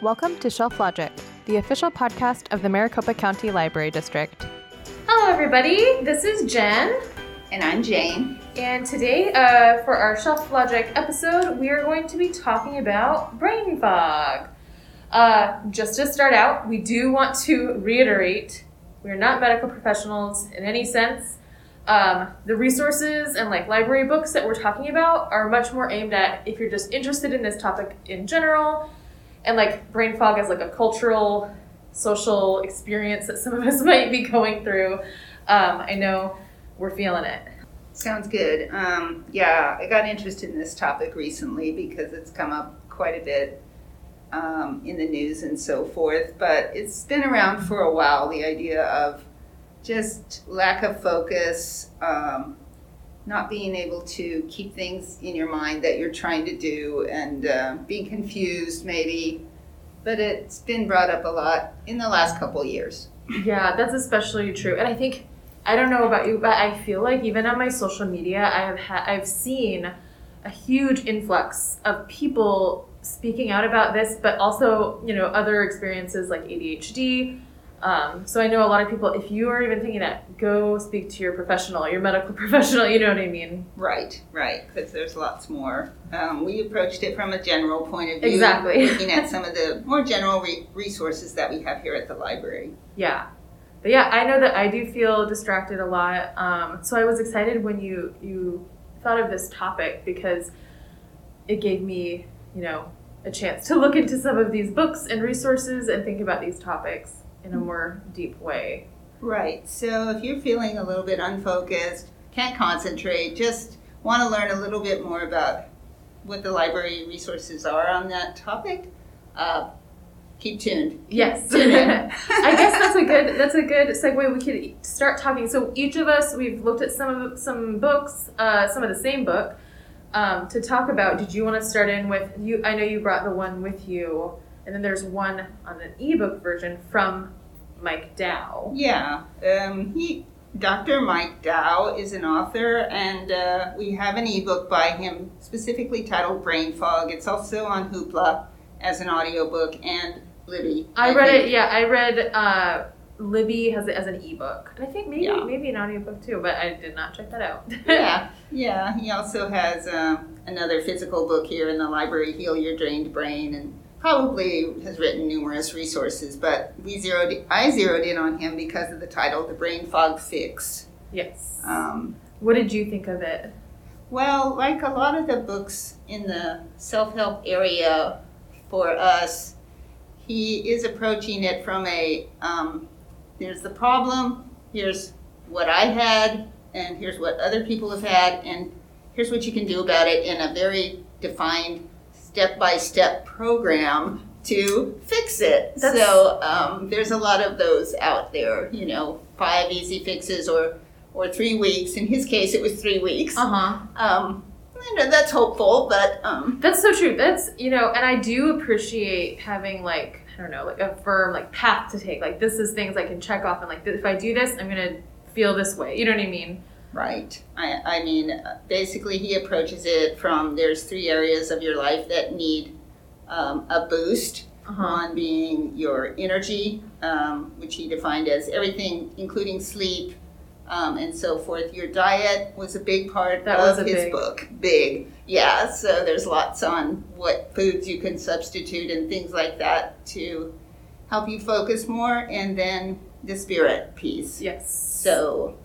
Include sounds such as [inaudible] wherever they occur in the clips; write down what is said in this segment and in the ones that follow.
Welcome to Shelf Logic, the official podcast of the Maricopa County Library District. Hello, everybody. This is Jen. And I'm Jane. And today, uh, for our Shelf Logic episode, we are going to be talking about brain fog. Uh, just to start out, we do want to reiterate we're not medical professionals in any sense. Um, the resources and like library books that we're talking about are much more aimed at if you're just interested in this topic in general and like brain fog is like a cultural social experience that some of us [laughs] might be going through um, i know we're feeling it Sounds good. Um, yeah, I got interested in this topic recently because it's come up quite a bit um, in the news and so forth. But it's been around for a while the idea of just lack of focus, um, not being able to keep things in your mind that you're trying to do, and uh, being confused maybe. But it's been brought up a lot in the last couple years. yeah that's especially true and i think i don't know about you but i feel like even on my social media i have ha- i've seen a huge influx of people speaking out about this but also you know other experiences like adhd um, so i know a lot of people if you are even thinking that go speak to your professional your medical [laughs] professional you know what i mean Right, right, because there's lots more. Um, we approached it from a general point of view. Exactly. [laughs] Looking at some of the more general re- resources that we have here at the library. Yeah. But yeah, I know that I do feel distracted a lot. Um, so I was excited when you you thought of this topic because it gave me, you know, a chance to look into some of these books and resources and think about these topics in a more deep way. Right, so if you're feeling a little bit unfocused, can't concentrate, just want to learn a little bit more about what the library resources are on that topic, uh, keep tuned. Yes. Tune. [laughs] I guess that's a good that's a good segue. We could start talking. So each of us we've looked at some of some books, uh, some of the same book, um, to talk about. Did you want to start in with you? I know you brought the one with you, and then there's one on an ebook version from Mike Dow. Yeah, um, he, Dr. Mike Dow is an author, and uh, we have an ebook by him specifically titled Brain Fog. It's also on Hoopla as an audiobook and Libby. I read think. it. Yeah, I read. Uh, Libby has it as an ebook, and I think maybe Yeah. maybe an audiobook too, but I did not check that out. [laughs] yeah, yeah. He also has um, another physical book here in the library, Heal Your Drained Brain, and probably has written numerous resources. But we zeroed, I zeroed in on him because of the title, The Brain Fog Fix. yes. Um, what did you think of it? Well, like a lot of the books in the self help area for us, he is approaching it from a um, there's the problem, here's what I had, and here's what other people have had, and here's what you can do about it in a very defined step by step program to fix it. That's- so um, there's a lot of those out there, you know, five easy fixes or or three weeks. In his case, it was three weeks. Uh huh. Um, you know, that's hopeful, but um, That's so true. That's you know, and I do appreciate having like I don't know, like a firm like path to take. Like this is things I can check off, and like if I do this, I'm gonna feel this way. You know what I mean? Right. I, I mean, basically, he approaches it from there's three areas of your life that need um, a boost. Uh-huh. One being your energy, um, which he defined as everything, including sleep. Um, and so forth. Your diet was a big part That of was his big- book. Big, yeah. So there's lots on what foods you can substitute and things like that to help you focus more. And then the spirit piece. Yes. So,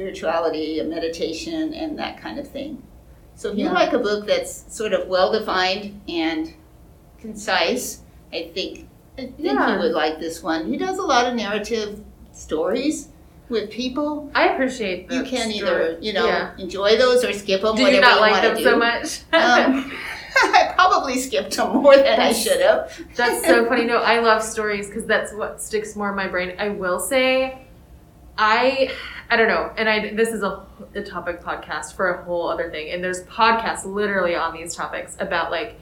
spirituality and meditation and that kind of thing. So, if you Yeah. like a book that's sort of well defined and concise, I think I think Yeah. you would like this one. He does a lot of narrative stories with people. I appreciate. You can story. either you know Yeah. enjoy those or skip them. Did whatever you not like them do. so much? [laughs] Um, [laughs] I probably skipped them more than I should have. that's so funny. No, [laughs] I love stories because that's what sticks more in my brain. I will say, I I don't know, and I this is a, a topic podcast for a whole other thing, and there's podcasts literally on these topics about like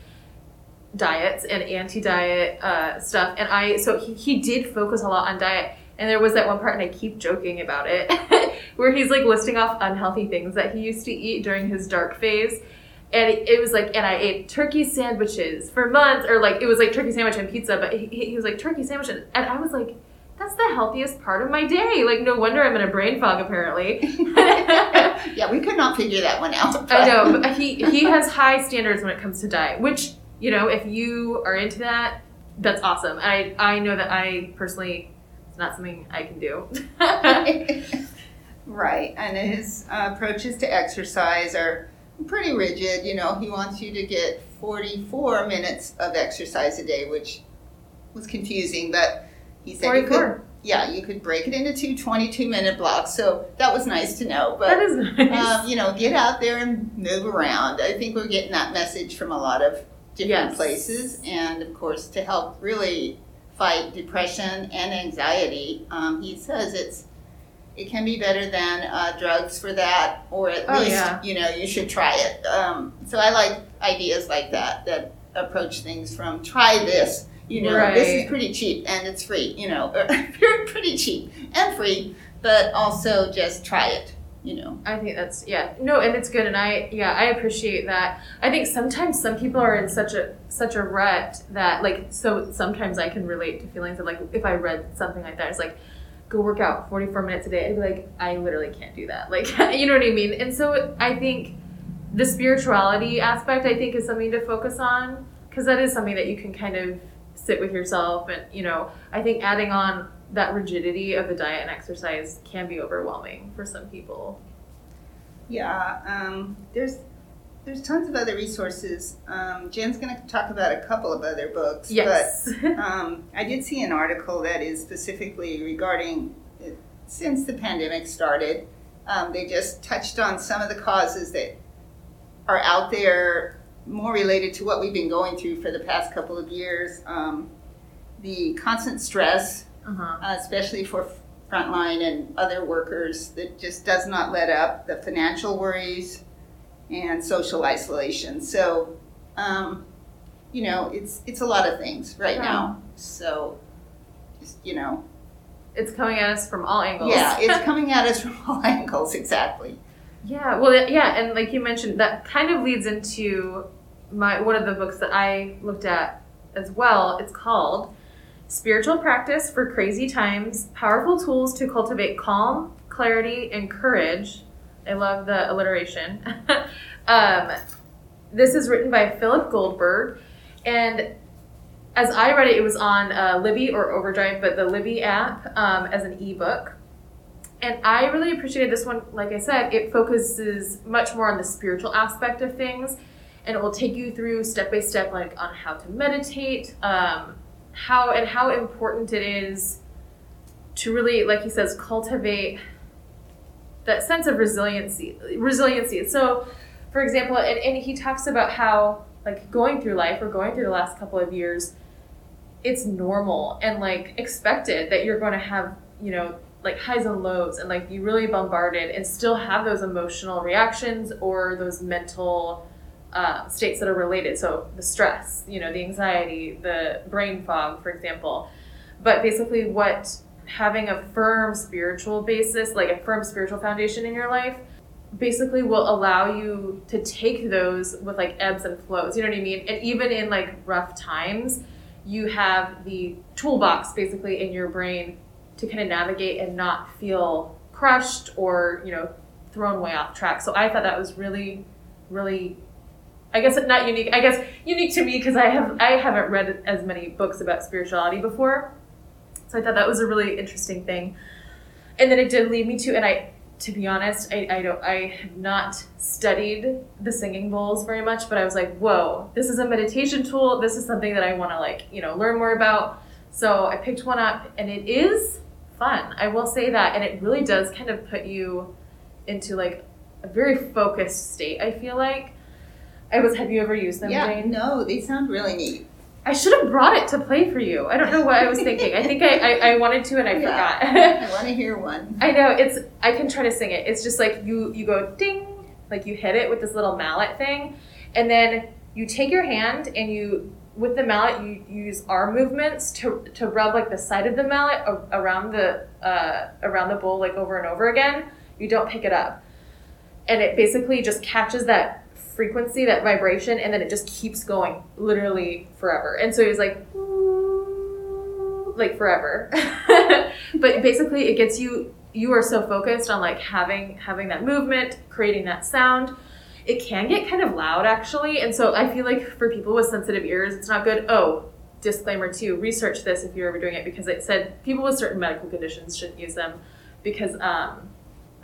diets and anti-diet uh, stuff, and I so he, he did focus a lot on diet. And there was that one part, and I keep joking about it, [laughs] where he's like listing off unhealthy things that he used to eat during his dark phase. and it, was like, and I ate turkey sandwiches for months, or like it was like turkey sandwich and pizza, but he, he was like turkey sandwich, and, and I was like, that's the healthiest part of my day. Like, no wonder I'm in a brain fog. Apparently, [laughs] yeah, we could not figure that one out. I know but he he has high standards when it comes to diet, which you know, if you are into that, that's awesome. I I know that I personally, it's not something I can do. [laughs] right, and his uh, approaches to exercise are pretty rigid. You know, he wants you to get 44 minutes of exercise a day, which was confusing, but he said you could, yeah, you could break it into two 22 minute blocks. So that was nice to know. But That is nice. um, you know, get out there and move around. I think we're getting that message from a lot of different Yes. places, and of course, to help really fight depression and anxiety, um, he says it's it can be better than uh, drugs for that, or at Oh, least yeah. you know you should try it. Um, so I like ideas like that that approach things from try this. You know, this is pretty cheap and it's free. You know, [laughs] pretty cheap and free, but also just try it. You know. I think that's yeah no and it's good and I yeah I appreciate that I think sometimes some people are in such a such a rut that like so sometimes I can relate to feelings of like if I read something like that it's like go work out 44 minutes a day I'd be like I literally can't do that [laughs] like [laughs] you know what I mean and so I think the spirituality aspect I think is something to focus on because that is something that you can kind of sit with yourself and you know I think adding on that rigidity of the diet and exercise can be overwhelming for some people Yeah, um, there's there's tons of other resources. Um, Jen's going to talk about a couple of other books. Yes. But [laughs] um, I did see an article that is specifically regarding uh, since the pandemic started. Um, they just touched on some of the causes that are out there, more related to what we've been going through for the past couple of years. Um, the constant stress uh-huh. uh, especially for frontline and other workers that just does not let up the financial worries and social isolation so um, you know it's it's a lot of things right now so just you know It's coming at us from all angles. yeah it's [laughs] coming at us from all [laughs] angles exactly yeah. Well, yeah, and like you mentioned, that kind of leads into my one of the books that I looked at as well. It's called Spiritual Practice for Crazy Times: Powerful Tools to Cultivate Calm, Clarity, and Courage. I love the alliteration. [laughs] um, this is written by Philip Goldberg, and as I read it, it was on uh, Libby or Overdrive, but the Libby app um, as an ebook. And I really appreciated this one. Like I said, it focuses much more on the spiritual aspect of things, and it will take you through step by step, like on how to meditate, um, how and how important it is to really, like he says, cultivate that sense of resiliency. Resiliency. So, for example, and, and he talks about how like going through life or going through the last couple of years it's normal and like expected that you're going to have you know like highs and lows and like be really bombarded and still have those emotional reactions or those mental uh, states that are related. So the stress you know the anxiety the brain fog for example. But basically what having a firm spiritual basis like a firm spiritual foundation in your life basically will allow you to take those with like ebbs and flows. You know what i mean? And even in like rough times you have the toolbox basically in your brain to kind of navigate and not feel crushed or you know thrown way off track. So i thought that was really really i guess not unique i guess unique to me because i have i haven't read as many books about spirituality before. So i thought that was a really interesting thing. And then it did lead me to and i to be honest i, I don't i have not studied the singing bowls very much but i was like whoa this is a meditation tool. This is something that i want to like you know learn more about. So i picked one up and it is fun i will say that. And it really does kind of put you into like a very focused state i feel like i was have you ever used them yeah Jane? no they sound really neat i should have brought it to play for you i don't know what i was thinking i think i, I, I wanted to and i Yeah. forgot [laughs] i [laughs] want to hear one I know it's. I can try to sing it. It's just like you you go ding, like you hit it with this little mallet thing, and then you take your hand and you with the mallet you use arm movements to to rub like the side of the mallet around the uh, around the bowl like over and over again. You don't pick it up, and it basically just catches that frequency, that vibration, and then it just keeps going literally forever. And so he was like, like forever. [laughs] but basically, it gets you. You are so focused on like having having that movement, creating that sound. It can get kind of loud actually, and so I feel like for people with sensitive ears, it's not good. Oh, disclaimer too: research this if you're ever doing it because it said people with certain medical conditions shouldn't use them because um,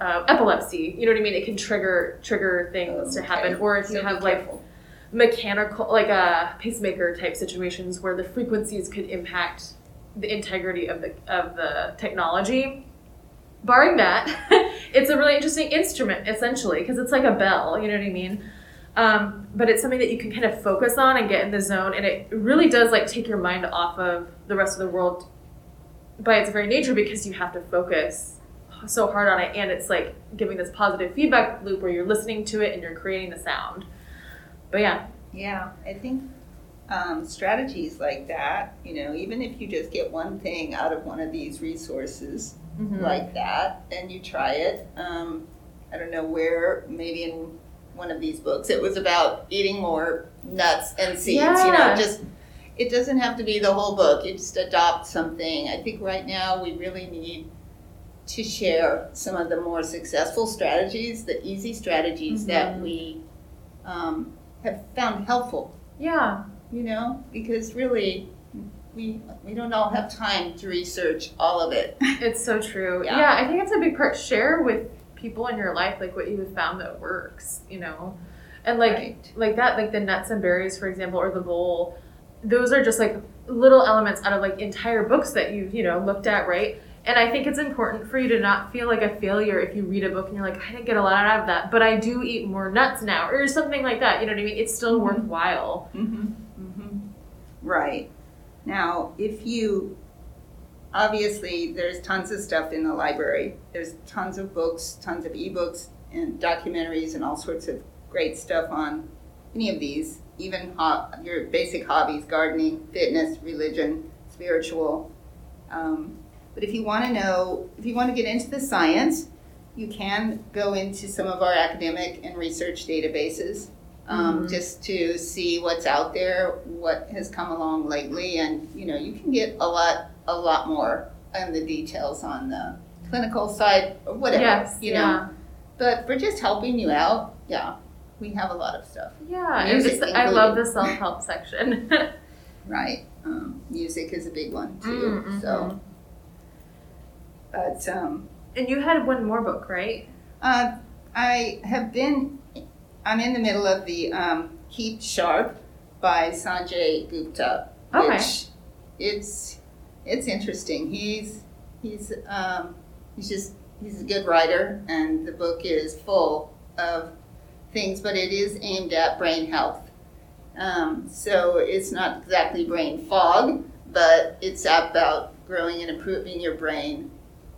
uh, epilepsy. You know what I mean? It can trigger trigger things to happen, Okay. or if So you have like mechanical, like a pacemaker type situations where the frequencies could impact the integrity of the of the technology. Barring that, [laughs] it's a really interesting instrument essentially because it's like a bell. You know what I mean? Um, but it's something that you can kind of focus on and get in the zone, and it really does like take your mind off of the rest of the world by its very nature because you have to focus so hard on it, and it's like giving this positive feedback loop where you're listening to it and you're creating the sound. But yeah, Yeah, I think um, strategies like that, you know, even if you just get one thing out of one of these resources Mhm. like that and you try it, um, I don't know where, maybe in one of these books, it was about eating more nuts and seeds, you know, just. It doesn't have to be the whole book. You just adopt something. I think right now we really need to share some of the more successful strategies, the easy strategies that Mhm. we um, have found helpful yeah, you know, because really, we we don't all have time to research all of it. [laughs] it's so true. Yeah. Yeah. I think it's a big part. Share with people in your life like what you have found that works. You know, and like Right. like that, like the nuts and berries, for example, or the bowl. Those are just like little elements out of like entire books that you you know looked at, right? And I think it's important for you to not feel like a failure if you read a book and you're like, I didn't get a lot out of that, but I do eat more nuts now, or something like that. You know what I mean? It's still Mhm. worthwhile. Mm-hmm. Mm-hmm. Right. Now, if you obviously there's tons of stuff in the library. There's tons of books, tons of ebooks, and documentaries, and all sorts of great stuff on any of these. Even ho- your basic hobbies: gardening, fitness, religion, spiritual. Um, but if you want to know, if you want to get into the science, you can go into some of our academic and research databases um, Mhm. just to see what's out there, what has come along lately, and you know you can get a lot, a lot more on the details on the clinical side or whatever. yes. you know. yeah. But for just helping you out, yeah, we have a lot of stuff. Yeah, Music I love the self help section. [laughs] Right. Um, music is a big one too. Mm, So, mhm. But um, and you had one more book, right? Uh, I have been, I'm in the middle of the um, Keep Sharp by Sanjay Gupta, Okay. which it's it's interesting. He's he's um, he's just he's a good writer, and the book is full of things, but it is aimed at brain health. Um, so it's not exactly brain fog, but it's about growing and improving your brain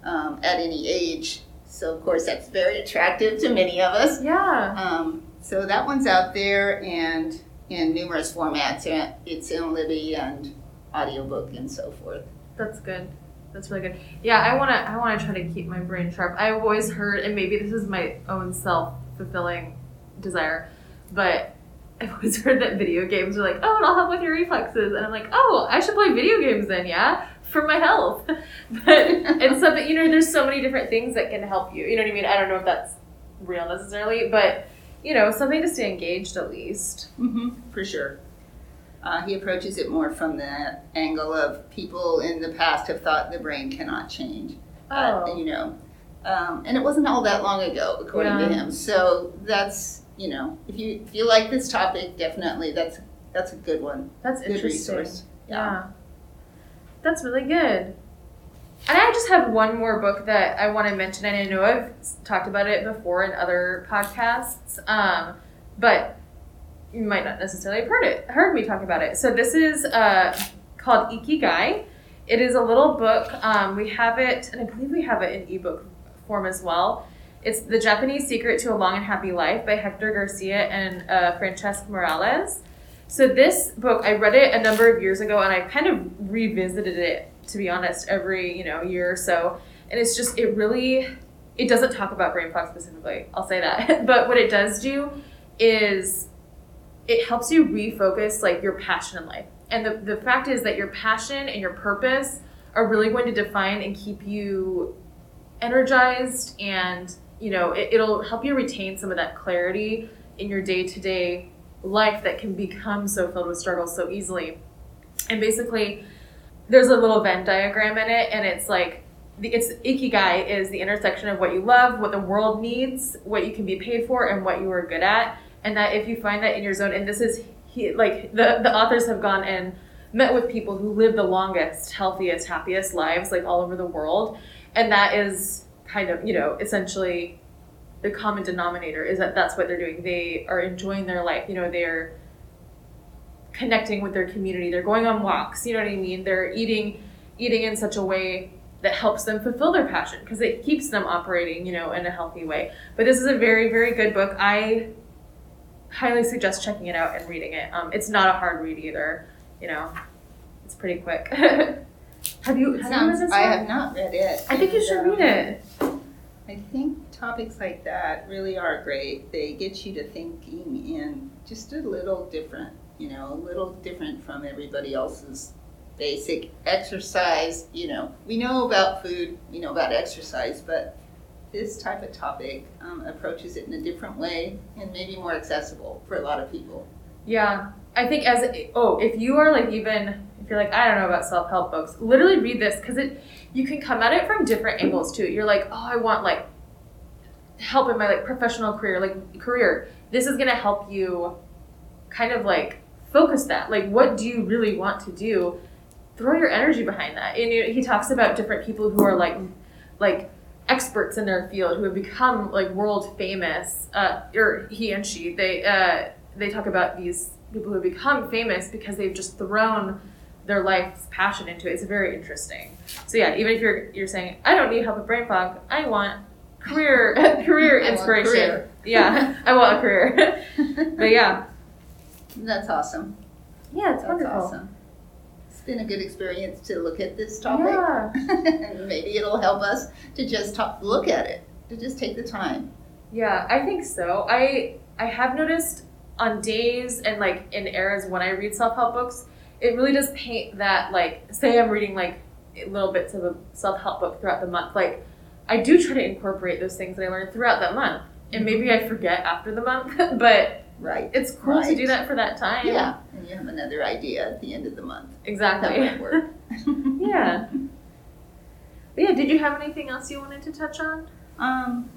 um, at any age. So of course that's very attractive to many of us. Yeah. Um, so that one's out there and in numerous formats. It's in Libby and audiobook and so forth. That's good. That's really good. Yeah, I wanna I wanna try to keep my brain sharp. I've always heard, and maybe this is my own self fulfilling desire, but I've always [laughs] heard that video games are like, oh, it'll help with your reflexes, and I'm like, oh, I should play video games then, yeah, for my health. [laughs] But and so, but you know. There's so many different things that can help you. You know what I mean? I don't know if that's real necessarily, but you know, something to stay engaged at least. Mm-hmm, for sure. Uh, he approaches it more from the angle of people in the past have thought the brain cannot change. Uh, Oh, you know, um, and it wasn't all that long ago, according to Yeah. him. So that's you know, if you if you like this topic, definitely that's that's a good one. that's Good interesting. resource. Yeah. That's really good. And I just have one more book that I want to mention, and I know I've talked about it before in other podcasts, um, but you might not necessarily have heard it, heard me talk about it. So this is uh, called Ikigai. It is a little book. Um, we have it, and I believe we have it in ebook form as well. It's The Japanese Secret to a Long and Happy Life by Hector Garcia and uh, Francesca Miralles. So this book, I read it a number of years ago, and I kind of revisited it to be honest every you know year or so. And it's just it really it doesn't talk about brain fog specifically. I'll say that, [laughs] but what it does do is it helps you refocus like your passion in life. And the, the fact is that your passion and your purpose are really going to define and keep you energized and you know it, it'll help you retain some of that clarity in your day-to-day life that can become so filled with struggles so easily. And basically there's a little venn diagram in it and it's like the, it's ikigai is the intersection of what you love what the world needs what you can be paid for and what you are good at. And that if you find that in your zone and this is he, like the, the authors have gone and met with people who live the longest healthiest happiest lives like all over the world. And that is kind of you know essentially the common denominator is that that's what they're doing. They are enjoying their life. You know they're connecting with their community. They're going on walks. You know what i mean? They're eating eating in such a way that helps them fulfill their passion because it keeps them operating you know in a healthy way. But this is a very very good book. I highly suggest checking it out and reading it. Um, it's not a hard read either you know. It's pretty quick. [laughs] Have you, have you read this I have not read it. I think you should read it. I think topics like that really are great. They get you to thinking in just a little different, you know, a little different from everybody else's basic exercise. You know, we know about food, we know about exercise, but this type of topic um, approaches it in a different way and maybe more accessible for a lot of people. Yeah, I think as oh, if you are like even if you're like I don't know about self help books, literally read this because it you can come at it from different angles too. You're like, oh, I want like help in my like professional career, like career. This is gonna help you kind of like focus that. Like, what do you really want to do? Throw your energy behind that. And you know, he talks about different people who are like like experts in their field who have become like world famous. Uh, or he and she they. Uh, they talk about these people who have become famous because they've just thrown their life's passion into it. It's very interesting. So yeah, even if you're you're saying I don't need help with brain fog, I want career [laughs] career inspiration. career. Yeah, I want a career. [laughs] but yeah, That's awesome. yeah, it's That's wonderful. awesome. It's been a good experience to look at this topic. Yeah, [laughs] and maybe it'll help us to just talk, look at it, to just take the time. yeah, I think so. I I have noticed on days and like in eras when I read self help books, it really does paint that like say I'm reading like little bits of a self help book throughout the month. Like I do try to incorporate those things that I learned throughout that month. And maybe I forget after the month, [laughs] but Right. it's cool to do that for that time. Yeah. And you have another idea at the end of the month. Exactly. That might work. [laughs] [laughs] yeah. But yeah, did you have anything else you wanted to touch on? Um,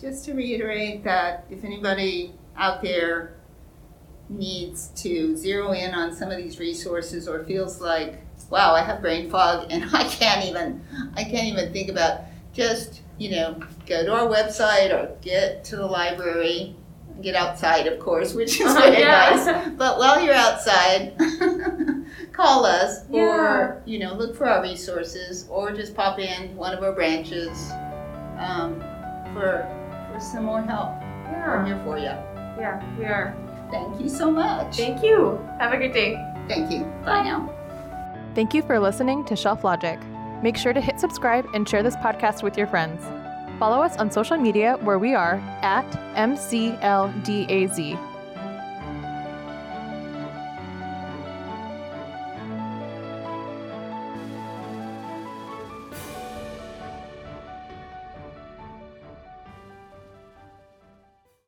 just to reiterate that if anybody out there needs to zero in on some of these resources or feels like, wow, I have brain fog and [laughs] I can't even, I can't even think about, just, you know, go to our website or get to the library, get outside, of course, which is [laughs] very Yeah. nice. But while you're outside, [laughs] call us Yeah. or, you know, look for our resources or just pop in one of our branches um, for, for some more help. We're here for you. Yeah, we are. Thank you so much. Thank you. Have a good day. Thank you. Bye now. Thank you for listening to Shelf Logic. Make sure to hit subscribe and share this podcast with your friends. Follow us on social media where we are at MCLDAZ.